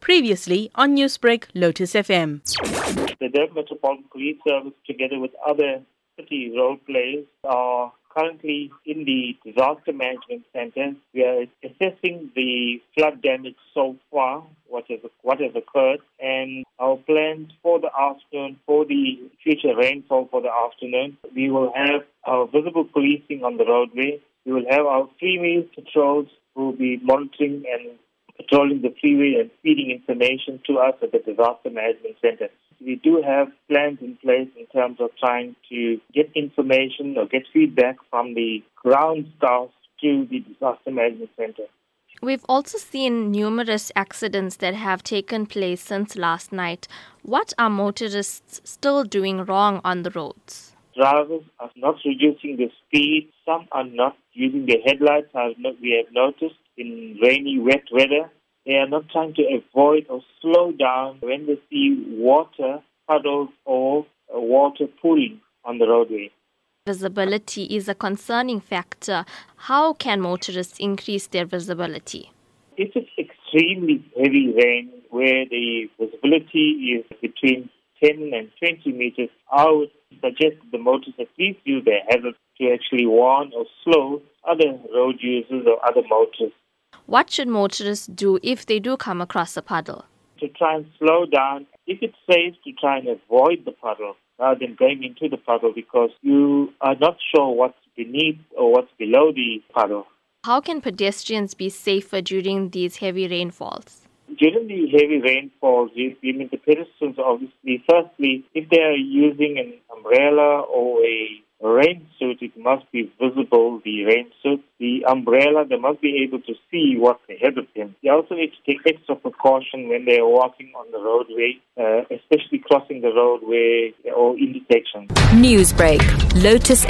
Previously on Newsbreak, Lotus FM. The Durban Metropolitan Police Service, together with other city role players, are currently in the disaster management center. We are assessing the flood damage so far, what has, what has occurred, and our plans for the afternoon, for the future rainfall for the afternoon. We will have our visible policing on the roadway. We will have our freeway patrols who will be monitoring and patrolling the freeway and feeding information to us at the Disaster Management Center. We do have plans in place in terms of trying to get information or get feedback from the ground staff to the Disaster Management Center. We've also seen numerous accidents that have taken place since last night. What are motorists still doing wrong on the roads? Drivers are not reducing the speed. Some are not using the headlights, as we have noticed in rainy, wet weather. They are not trying to avoid or slow down when they see water puddles or water pooling on the roadway. Visibility is a concerning factor. How can motorists increase their visibility? If it's extremely heavy rain where the visibility is between 10 and 20 meters, I would suggest the motorists at least use their hazards to actually warn or slow other road users or other motorists. What should motorists do if they do come across a puddle? To try and slow down. If it's safe to try and avoid the puddle rather than going into the puddle because you are not sure what's beneath or what's below the puddle. How can pedestrians be safer during these heavy rainfalls? During the heavy rainfalls, you, you mean the pedestrians obviously, firstly, if they are using an umbrella or a rain suit, it must be visible, the rain suit. The umbrella, they must be able to see what's ahead of them. They also need to take extra precaution when they are walking on the roadway, uh, especially crossing the roadway or intersections. Newsbreak, Lotus F.